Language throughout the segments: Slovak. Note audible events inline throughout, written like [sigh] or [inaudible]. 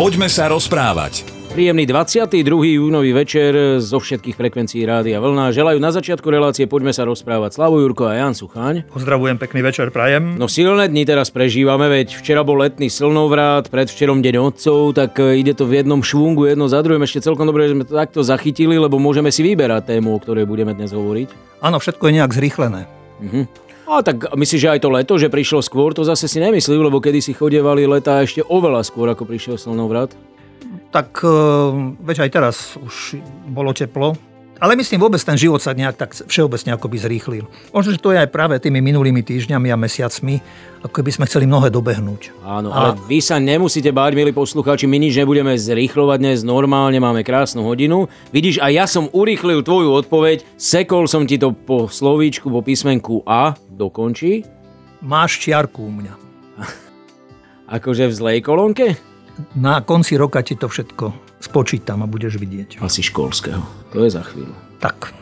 Poďme sa rozprávať. Príjemný 22. júnový večer zo všetkých frekvencií Rádia Vlna. Želajú na začiatku relácie Poďme sa rozprávať Slavo Jurko a Jan Suchaň. Pozdravujem, pekný večer, prajem. No silné dni teraz prežívame, veď včera bol letný slnovrat, predvčerom deň otcov, tak e, ide to v jednom švungu, jedno za druhým. Ešte celkom dobre, že sme to takto zachytili, lebo môžeme si vyberať tému, o ktorej budeme dnes hovoriť. Áno, všetko je nejak zrýchlené. Mhm. A tak myslíš, že aj to leto, že prišlo skôr, to zase si nemyslím, lebo kedy si chodievali leta ešte oveľa skôr, ako prišiel slnovrat. Tak e, veď aj teraz už bolo teplo, ale myslím, vôbec ten život sa nejak tak všeobecne akoby zrýchlil. Možno, že to je aj práve tými minulými týždňami a mesiacmi, ako by sme chceli mnohé dobehnúť. Áno, a... ale vy sa nemusíte báť, milí poslucháči, my nič nebudeme zrýchlovať dnes, normálne máme krásnu hodinu. Vidíš, a ja som urýchlil tvoju odpoveď, sekol som ti to po slovíčku, po písmenku A, dokončí. Máš čiarku u mňa. [laughs] akože v zlej kolónke? Na konci roka ti to všetko spočítam a budeš vidieť. Asi školského. To je za chvíľu. Tak.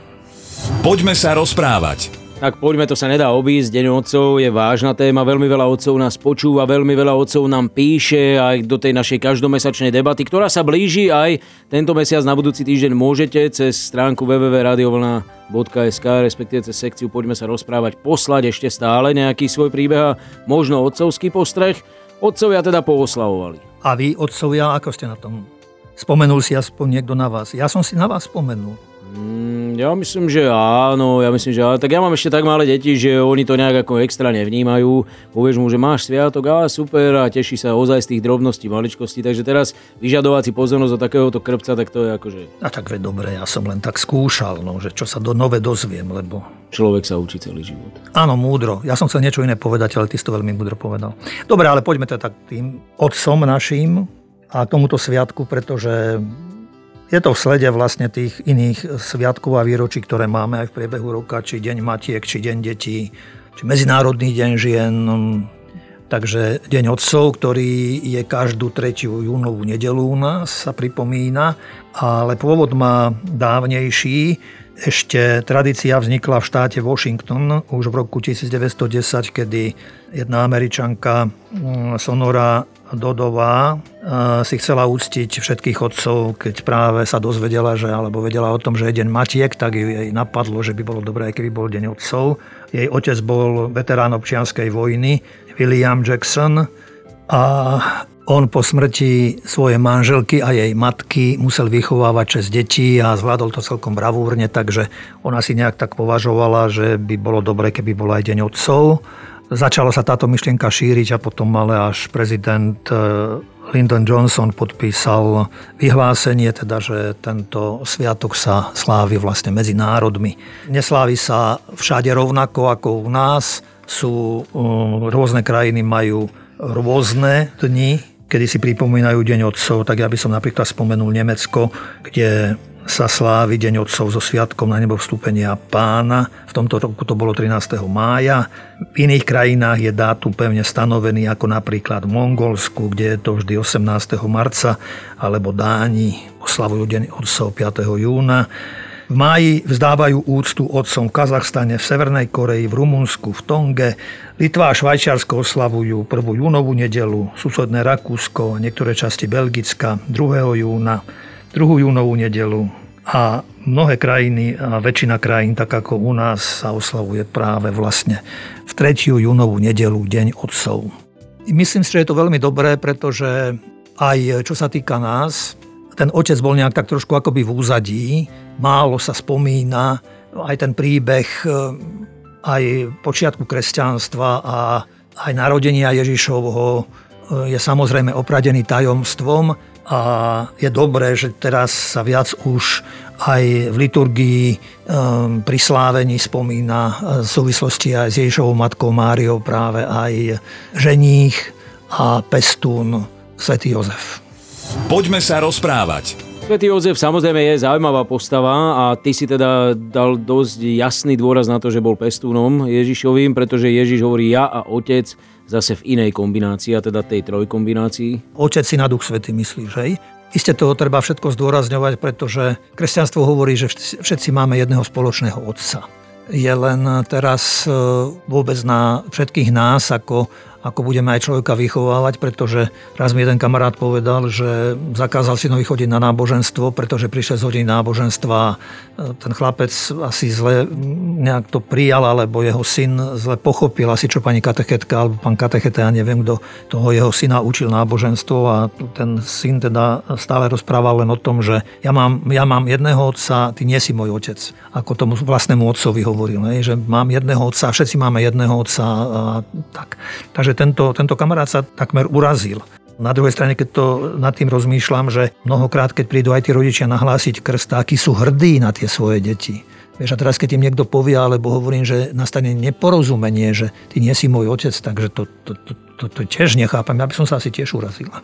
Poďme sa rozprávať. Tak poďme, to sa nedá obísť. Deň otcov je vážna téma, veľmi veľa otcov nás počúva, veľmi veľa otcov nám píše aj do tej našej každomesačnej debaty, ktorá sa blíži aj tento mesiac na budúci týždeň môžete cez stránku www.radiovlna.sk respektíve cez sekciu Poďme sa rozprávať poslať ešte stále nejaký svoj príbeh a možno otcovský postreh. Otcovia teda pooslavovali. A vy, otcovia, ako ste na tom? Spomenul si aspoň niekto na vás. Ja som si na vás spomenul. Mm, ja myslím, že áno, ja myslím, že áno. Tak ja mám ešte tak malé deti, že oni to nejak ako extra nevnímajú. Povieš mu, že máš sviatok, a super a teší sa ozaj z tých drobností, maličkostí. Takže teraz vyžadovať si pozornosť od takéhoto krpca, tak to je akože... A tak ve dobre, ja som len tak skúšal, no, že čo sa do nové dozviem, lebo... Človek sa učí celý život. Áno, múdro. Ja som chcel niečo iné povedať, ale ty si to veľmi múdro povedal. Dobre, ale poďme teda tým otcom našim a tomuto sviatku, pretože je to v slede vlastne tých iných sviatkov a výročí, ktoré máme aj v priebehu roka, či Deň matiek, či Deň detí, či Medzinárodný deň žien. Takže Deň otcov, ktorý je každú tretiu júnovú nedelu u nás, sa pripomína, ale pôvod má dávnejší. Ešte tradícia vznikla v štáte Washington už v roku 1910, kedy jedna američanka Sonora Dodová si chcela úctiť všetkých otcov, keď práve sa dozvedela, že, alebo vedela o tom, že je deň matiek, tak jej napadlo, že by bolo dobré, keby bol deň otcov. Jej otec bol veterán občianskej vojny, William Jackson a on po smrti svojej manželky a jej matky musel vychovávať 6 detí a zvládol to celkom bravúrne, takže ona si nejak tak považovala, že by bolo dobre, keby bol aj deň otcov. Začala sa táto myšlienka šíriť a potom ale až prezident e, Lyndon Johnson podpísal vyhlásenie, teda, že tento sviatok sa slávi vlastne medzi národmi. Neslávi sa všade rovnako ako u nás. Sú e, rôzne krajiny majú rôzne dni, kedy si pripomínajú Deň otcov, tak ja by som napríklad spomenul Nemecko, kde sa slávi Deň Otcov so sviatkom na nebo vstúpenia pána. V tomto roku to bolo 13. mája. V iných krajinách je dátum pevne stanovený, ako napríklad v Mongolsku, kde je to vždy 18. marca, alebo Dáni oslavujú Deň Otcov 5. júna. V máji vzdávajú úctu otcom v Kazachstane, v Severnej Koreji, v Rumunsku, v Tonge. Litva a Švajčiarsko oslavujú 1. júnovú nedelu, susedné Rakúsko, niektoré časti Belgicka 2. júna. 2. júnovú nedelu a mnohé krajiny a väčšina krajín, tak ako u nás, sa oslavuje práve vlastne v 3. júnovú nedelu Deň Otcov. Myslím si, že je to veľmi dobré, pretože aj čo sa týka nás, ten otec bol nejak tak trošku akoby v úzadí, málo sa spomína, aj ten príbeh e, aj počiatku kresťanstva a aj narodenia Ježišovho e, je samozrejme opradený tajomstvom, a je dobré, že teraz sa viac už aj v liturgii um, pri slávení spomína uh, v súvislosti aj s Ježišovou matkou Máriou práve aj ženích a pestún svätý Jozef. Poďme sa rozprávať. Svetý Jozef samozrejme je zaujímavá postava a ty si teda dal dosť jasný dôraz na to, že bol pestúnom Ježišovým, pretože Ježiš hovorí ja a otec zase v inej kombinácii, a teda tej trojkombinácii. Otec si na duch svety myslíš, hej? Isté toho treba všetko zdôrazňovať, pretože kresťanstvo hovorí, že všetci máme jedného spoločného otca. Je len teraz e, vôbec na všetkých nás, ako ako budeme aj človeka vychovávať, pretože raz mi jeden kamarát povedal, že zakázal synovi chodiť na náboženstvo, pretože prišiel z hodiny náboženstva a ten chlapec asi zle nejak to prijal, alebo jeho syn zle pochopil, asi čo pani katechetka alebo pán katecheta, ja neviem, kto toho jeho syna učil náboženstvo a ten syn teda stále rozprával len o tom, že ja mám, ja mám jedného otca, ty nie si môj otec. Ako tomu vlastnému otcovi hovoril, že mám jedného otca, všetci máme jedného otca. A tak. Takže tento, tento kamarát sa takmer urazil. Na druhej strane, keď to nad tým rozmýšľam, že mnohokrát, keď prídu aj tí rodičia nahlásiť krst, akí sú hrdí na tie svoje deti. Vieš, a teraz keď im niekto povie, alebo hovorím, že nastane neporozumenie, že ty nie si môj otec, takže to, to, to, to, to tiež nechápam. Ja by som sa asi tiež urazil. [laughs]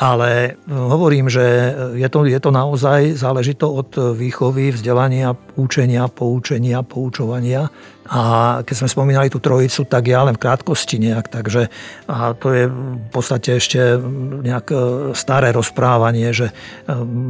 Ale hovorím, že je to, je to naozaj záležito od výchovy, vzdelania, učenia, poučenia, poučovania. A keď sme spomínali tú trojicu, tak ja len v krátkosti nejak. Takže a to je v podstate ešte nejak e, staré rozprávanie, že e,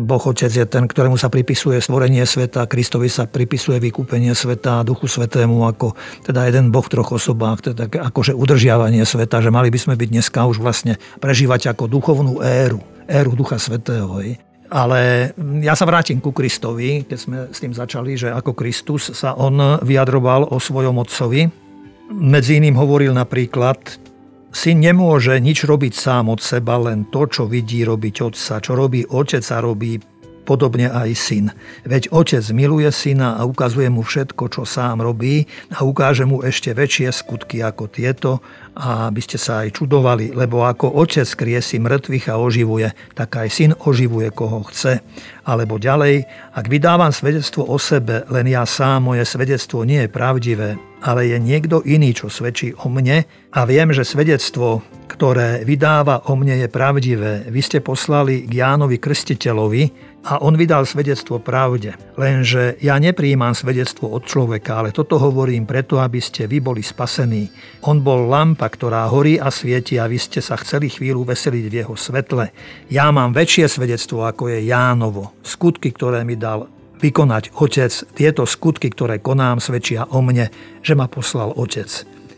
Boh Otec je ten, ktorému sa pripisuje stvorenie sveta, Kristovi sa pripisuje vykúpenie sveta, Duchu Svetému ako teda jeden Boh v troch osobách, teda akože udržiavanie sveta, že mali by sme byť dneska už vlastne prežívať ako duchovnú éru, éru Ducha Svetého. Hej. Ale ja sa vrátim ku Kristovi, keď sme s tým začali, že ako Kristus sa on vyjadroval o svojom otcovi. Medzi iným hovoril napríklad, syn nemôže nič robiť sám od seba, len to, čo vidí robiť otca. Čo robí otec a robí podobne aj syn. Veď otec miluje syna a ukazuje mu všetko, čo sám robí a ukáže mu ešte väčšie skutky ako tieto, a aby ste sa aj čudovali, lebo ako otec kriesi mŕtvych a oživuje, tak aj syn oživuje, koho chce. Alebo ďalej, ak vydávam svedectvo o sebe, len ja sám, moje svedectvo nie je pravdivé, ale je niekto iný, čo svedčí o mne a viem, že svedectvo, ktoré vydáva o mne je pravdivé. Vy ste poslali k Jánovi Krstiteľovi, a on vydal svedectvo pravde. Lenže ja nepríjmam svedectvo od človeka, ale toto hovorím preto, aby ste vy boli spasení. On bol lampa, ktorá horí a svieti a vy ste sa chceli chvíľu veseliť v jeho svetle. Ja mám väčšie svedectvo, ako je Jánovo. Skutky, ktoré mi dal vykonať Otec, tieto skutky, ktoré konám, svedčia o mne, že ma poslal Otec.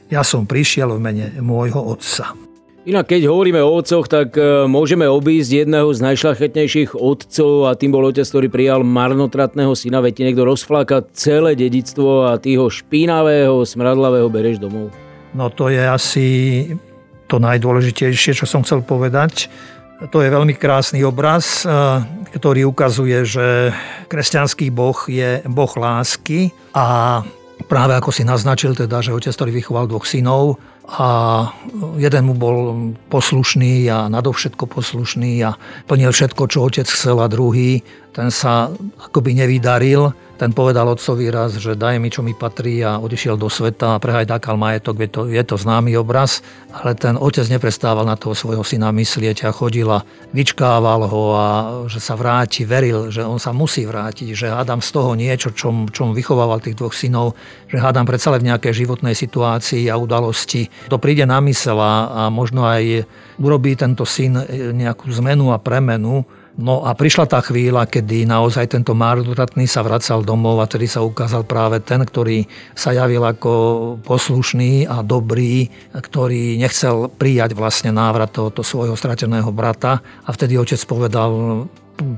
Ja som prišiel v mene môjho Otca. Inak keď hovoríme o otcoch, tak e, môžeme obísť jedného z najšlachetnejších otcov a tým bol otec, ktorý prijal marnotratného syna, veď ti niekto rozfláka celé dedictvo a ty ho špinavého, smradlavého bereš domov. No to je asi to najdôležitejšie, čo som chcel povedať. To je veľmi krásny obraz, e, ktorý ukazuje, že kresťanský boh je boh lásky a práve ako si naznačil, teda, že otec, ktorý vychoval dvoch synov, a jeden mu bol poslušný a nadovšetko poslušný a plnil všetko, čo otec chcel a druhý, ten sa akoby nevydaril ten povedal otcovi raz, že daj mi, čo mi patrí a odišiel do sveta a prehajdákal majetok, je to, je to známy obraz, ale ten otec neprestával na toho svojho syna myslieť a chodil a vyčkával ho a že sa vráti, veril, že on sa musí vrátiť, že hádam z toho niečo, čom, čom vychovával tých dvoch synov, že hádam predsa v nejakej životnej situácii a udalosti. To príde na mysel a možno aj urobí tento syn nejakú zmenu a premenu, No a prišla tá chvíľa, kedy naozaj tento marnotratný sa vracal domov a tedy sa ukázal práve ten, ktorý sa javil ako poslušný a dobrý, ktorý nechcel prijať vlastne návrat tohoto svojho strateného brata a vtedy otec povedal,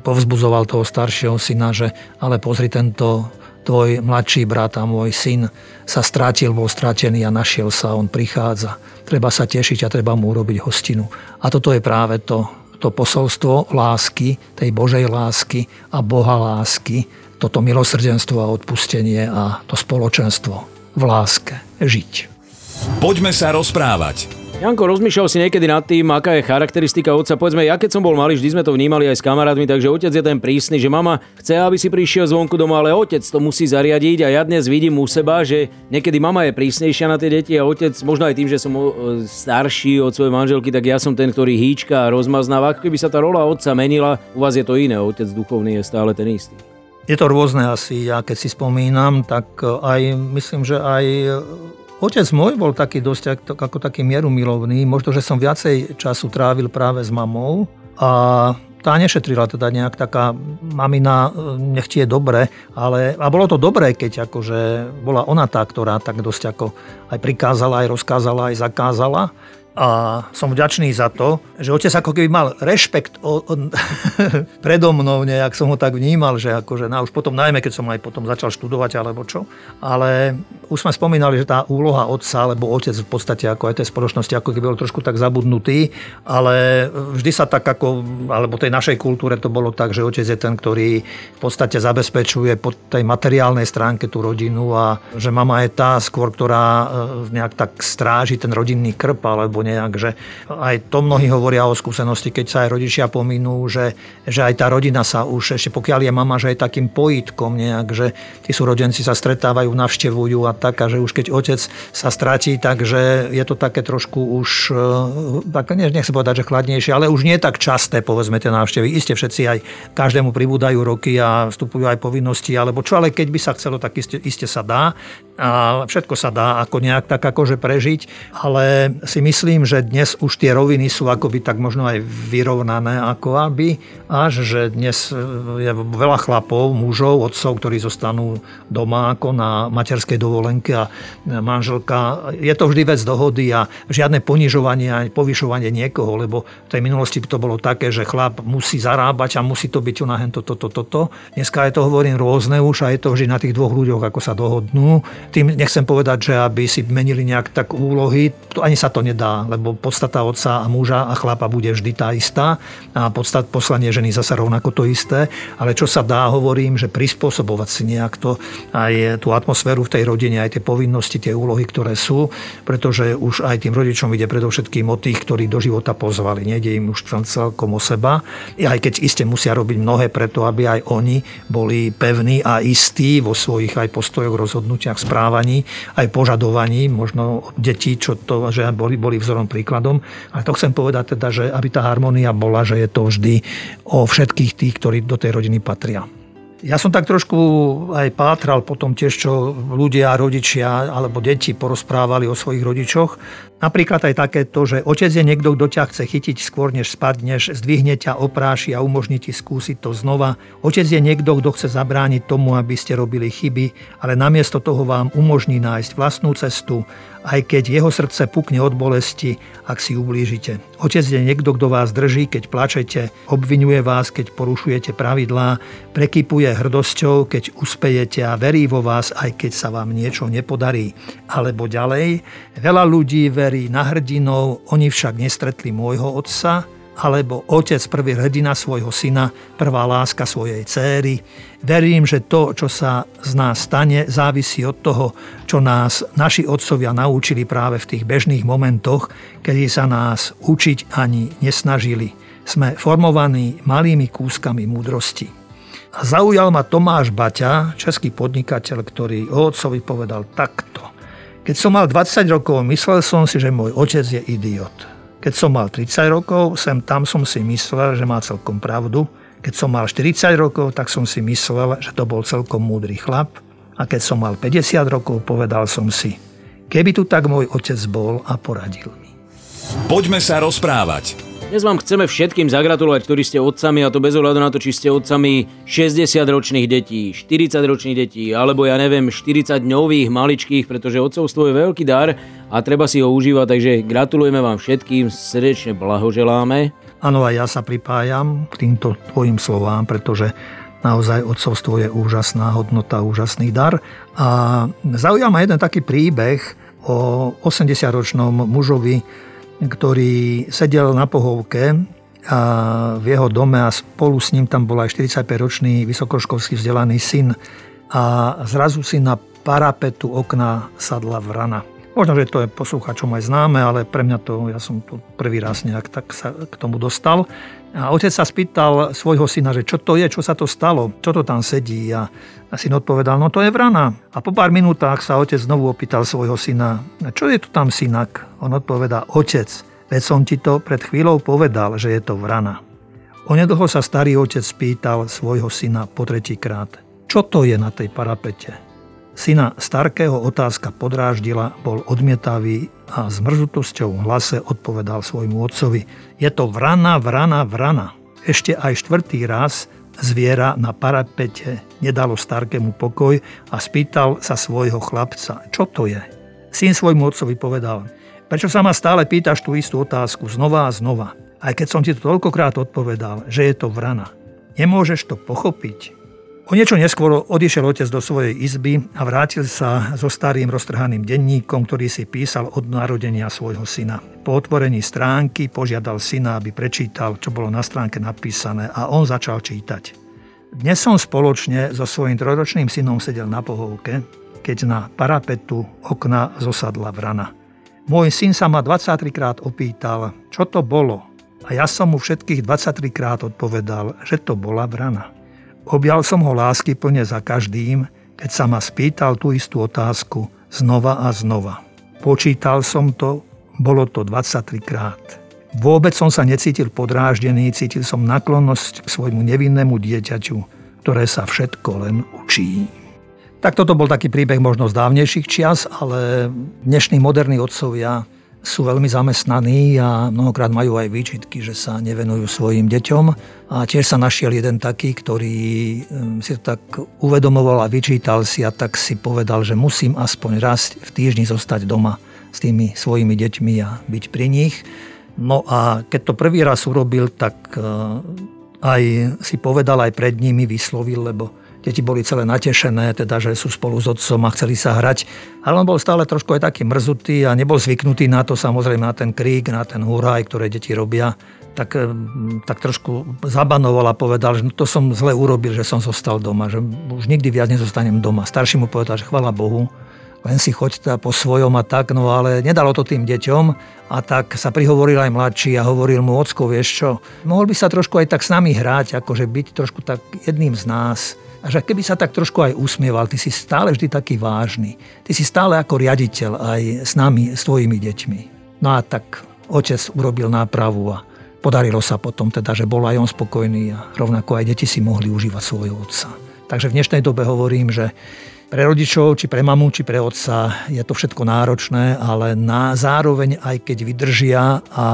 povzbuzoval toho staršieho syna, že ale pozri tento tvoj mladší brat a môj syn sa strátil, bol stratený a našiel sa, on prichádza. Treba sa tešiť a treba mu urobiť hostinu. A toto je práve to, to posolstvo lásky, tej Božej lásky a Boha lásky, toto milosrdenstvo a odpustenie a to spoločenstvo v láske žiť. Poďme sa rozprávať. Janko, rozmýšľal si niekedy nad tým, aká je charakteristika otca. Povedzme, ja keď som bol malý, vždy sme to vnímali aj s kamarátmi, takže otec je ten prísny, že mama chce, aby si prišiel zvonku doma, ale otec to musí zariadiť a ja dnes vidím u seba, že niekedy mama je prísnejšia na tie deti a otec, možno aj tým, že som starší od svojej manželky, tak ja som ten, ktorý hýčka a rozmaznáva. Ako keby sa tá rola otca menila, u vás je to iné, otec duchovný je stále ten istý. Je to rôzne asi, ja keď si spomínam, tak aj myslím, že aj Otec môj bol taký dosť ako taký mierumilovný. Možno, že som viacej času trávil práve s mamou a tá nešetrila teda nejak taká mamina, nech ti je dobre, ale a bolo to dobré, keď akože bola ona tá, ktorá tak dosť ako aj prikázala, aj rozkázala, aj zakázala. A som vďačný za to, že otec ako keby mal rešpekt o, o, [laughs] predo mnou, nejak som ho tak vnímal, že akože, no už potom najmä, keď som aj potom začal študovať alebo čo, ale už sme spomínali, že tá úloha otca, alebo otec v podstate ako aj tej spoločnosti, ako keby bol trošku tak zabudnutý, ale vždy sa tak ako, alebo tej našej kultúre to bolo tak, že otec je ten, ktorý v podstate zabezpečuje po tej materiálnej stránke tú rodinu a že mama je tá skôr, ktorá e, nejak tak stráži ten rodinný krp alebo nejak, že aj to mnohí hovoria o skúsenosti, keď sa aj rodičia pominú, že, že aj tá rodina sa už, ešte pokiaľ je mama, že je takým pojitkom nejak, že tí súrodenci sa stretávajú, navštevujú a tak, a že už keď otec sa stratí, takže je to také trošku už, e, tak nechcem povedať, že chladnejšie, ale už nie tak časté, povedzme, tie návštevy. Isté všetci aj každému pribúdajú roky a vstupujú aj povinnosti, alebo čo, ale keď by sa chcelo, tak iste, iste sa dá a všetko sa dá ako nejak tak akože prežiť, ale si myslím, že dnes už tie roviny sú akoby tak možno aj vyrovnané ako aby, až že dnes je veľa chlapov, mužov, otcov, ktorí zostanú doma ako na materskej dovolenke a manželka. Je to vždy vec dohody a žiadne ponižovanie a povyšovanie niekoho, lebo v tej minulosti to bolo také, že chlap musí zarábať a musí to byť na toto, toto, toto. Dneska je to hovorím rôzne už a je to vždy na tých dvoch ľuďoch, ako sa dohodnú tým nechcem povedať, že aby si menili nejak tak úlohy, to ani sa to nedá, lebo podstata otca a muža a chlapa bude vždy tá istá a podstat poslanie ženy zasa rovnako to isté, ale čo sa dá, hovorím, že prispôsobovať si nejak to aj tú atmosféru v tej rodine, aj tie povinnosti, tie úlohy, ktoré sú, pretože už aj tým rodičom ide predovšetkým o tých, ktorí do života pozvali. Nejde im už celkom o seba, aj keď iste musia robiť mnohé preto, aby aj oni boli pevní a istí vo svojich aj postojoch, rozhodnutiach, správaní, aj požadovaní, možno detí, čo to, že boli, boli vzorom príkladom. Ale to chcem povedať teda, že aby tá harmonia bola, že je to vždy o všetkých tých, ktorí do tej rodiny patria. Ja som tak trošku aj pátral potom tiež, čo ľudia, rodičia alebo deti porozprávali o svojich rodičoch. Napríklad aj takéto, že otec je niekto, kto ťa chce chytiť skôr, než spadneš, zdvihne ťa, opráši a umožní ti skúsiť to znova. Otec je niekto, kto chce zabrániť tomu, aby ste robili chyby, ale namiesto toho vám umožní nájsť vlastnú cestu, aj keď jeho srdce pukne od bolesti, ak si ublížite. Otec je niekto, kto vás drží, keď plačete, obvinuje vás, keď porušujete pravidlá, prekypuje hrdosťou, keď uspejete a verí vo vás, aj keď sa vám niečo nepodarí. Alebo ďalej, veľa ľudí verí na hrdinov, oni však nestretli môjho otca, alebo otec prvý hrdina svojho syna, prvá láska svojej céry. Verím, že to, čo sa z nás stane, závisí od toho, čo nás naši otcovia naučili práve v tých bežných momentoch, kedy sa nás učiť ani nesnažili. Sme formovaní malými kúskami múdrosti. A zaujal ma Tomáš Baťa, český podnikateľ, ktorý o otcovi povedal takto. Keď som mal 20 rokov, myslel som si, že môj otec je idiot. Keď som mal 30 rokov, sem tam som si myslel, že má celkom pravdu. Keď som mal 40 rokov, tak som si myslel, že to bol celkom múdry chlap. A keď som mal 50 rokov, povedal som si, keby tu tak môj otec bol a poradil mi. Poďme sa rozprávať. Dnes vám chceme všetkým zagratulovať, ktorí ste otcami a to bez ohľadu na to, či ste otcami 60-ročných detí, 40-ročných detí alebo ja neviem 40 dňových maličkých, pretože otcovstvo je veľký dar a treba si ho užívať, takže gratulujeme vám všetkým, srdečne blahoželáme. Áno, aj ja sa pripájam k týmto tvojim slovám, pretože naozaj otcovstvo je úžasná hodnota, úžasný dar. A zaujíma jeden taký príbeh o 80-ročnom mužovi, ktorý sedel na pohovke a v jeho dome a spolu s ním tam bol aj 45-ročný vysokoškolský vzdelaný syn a zrazu si na parapetu okna sadla vrana. Možno, že to je poslucháčom aj známe, ale pre mňa to, ja som to prvý raz nejak tak sa k tomu dostal. A otec sa spýtal svojho syna, že čo to je, čo sa to stalo, čo to tam sedí. A, syn odpovedal, no to je vrana. A po pár minútach sa otec znovu opýtal svojho syna, čo je tu tam synak? On odpovedá, otec, veď som ti to pred chvíľou povedal, že je to vrana. Onedlho sa starý otec spýtal svojho syna po tretíkrát, čo to je na tej parapete? Syna Starkého otázka podráždila, bol odmietavý a s mrzutosťou v hlase odpovedal svojmu otcovi. Je to vrana, vrana, vrana. Ešte aj štvrtý raz zviera na parapete nedalo Starkému pokoj a spýtal sa svojho chlapca, čo to je. Syn svojmu otcovi povedal, Prečo sa ma stále pýtaš tú istú otázku znova a znova? Aj keď som ti to toľkokrát odpovedal, že je to vrana. Nemôžeš to pochopiť. O niečo neskôr odišiel otec do svojej izby a vrátil sa so starým roztrhaným denníkom, ktorý si písal od narodenia svojho syna. Po otvorení stránky požiadal syna, aby prečítal, čo bolo na stránke napísané a on začal čítať. Dnes som spoločne so svojím trojročným synom sedel na pohovke, keď na parapetu okna zosadla vrana. Môj syn sa ma 23 krát opýtal, čo to bolo, a ja som mu všetkých 23 krát odpovedal, že to bola vrana. Objal som ho lásky plne za každým, keď sa ma spýtal tú istú otázku znova a znova. Počítal som to, bolo to 23 krát. Vôbec som sa necítil podráždený, cítil som naklonnosť k svojmu nevinnému dieťaťu, ktoré sa všetko len učí. Tak toto bol taký príbeh možno z dávnejších čias, ale dnešní moderní otcovia sú veľmi zamestnaní a mnohokrát majú aj výčitky, že sa nevenujú svojim deťom. A tiež sa našiel jeden taký, ktorý si to tak uvedomoval a vyčítal si a tak si povedal, že musím aspoň raz v týždni zostať doma s tými svojimi deťmi a byť pri nich. No a keď to prvý raz urobil, tak eh, aj si povedal, aj pred nimi vyslovil, lebo Deti boli celé natešené, teda, že sú spolu s otcom a chceli sa hrať. Ale on bol stále trošku aj taký mrzutý a nebol zvyknutý na to, samozrejme, na ten krík, na ten huraj, ktoré deti robia. Tak, eh, tak trošku zabanoval a povedal, že no to som zle urobil, že som zostal doma, že už nikdy viac nezostanem doma. Starší mu povedal, že chvala Bohu, len si choď teda po svojom a tak, no ale nedalo to tým deťom a tak sa prihovoril aj mladší a hovoril mu, ocko, vieš čo, mohol by sa trošku aj tak s nami hrať, akože byť trošku tak jedným z nás. A že keby sa tak trošku aj usmieval, ty si stále vždy taký vážny. Ty si stále ako riaditeľ aj s nami, s tvojimi deťmi. No a tak otec urobil nápravu a podarilo sa potom teda, že bol aj on spokojný a rovnako aj deti si mohli užívať svojho otca. Takže v dnešnej dobe hovorím, že pre rodičov, či pre mamu, či pre otca je to všetko náročné, ale na zároveň aj keď vydržia a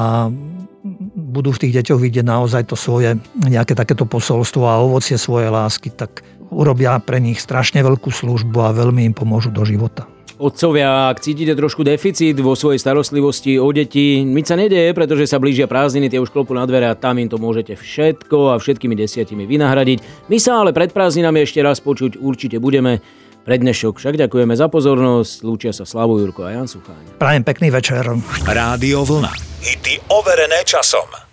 budú v tých deťoch vidieť naozaj to svoje nejaké takéto posolstvo a ovocie svojej lásky, tak urobia pre nich strašne veľkú službu a veľmi im pomôžu do života. Otcovia, ak cítite trošku deficit vo svojej starostlivosti o deti, nič sa nedeje, pretože sa blížia prázdniny, tie už klopu na dvere a tam im to môžete všetko a všetkými desiatimi vynahradiť. My sa ale pred prázdninami ešte raz počuť určite budeme. Pre dnešok však ďakujeme za pozornosť. Lúčia sa Slavo Jurko a Jan Sucháň. Prajem pekný večer. Rádio Vlna. Hity overené časom.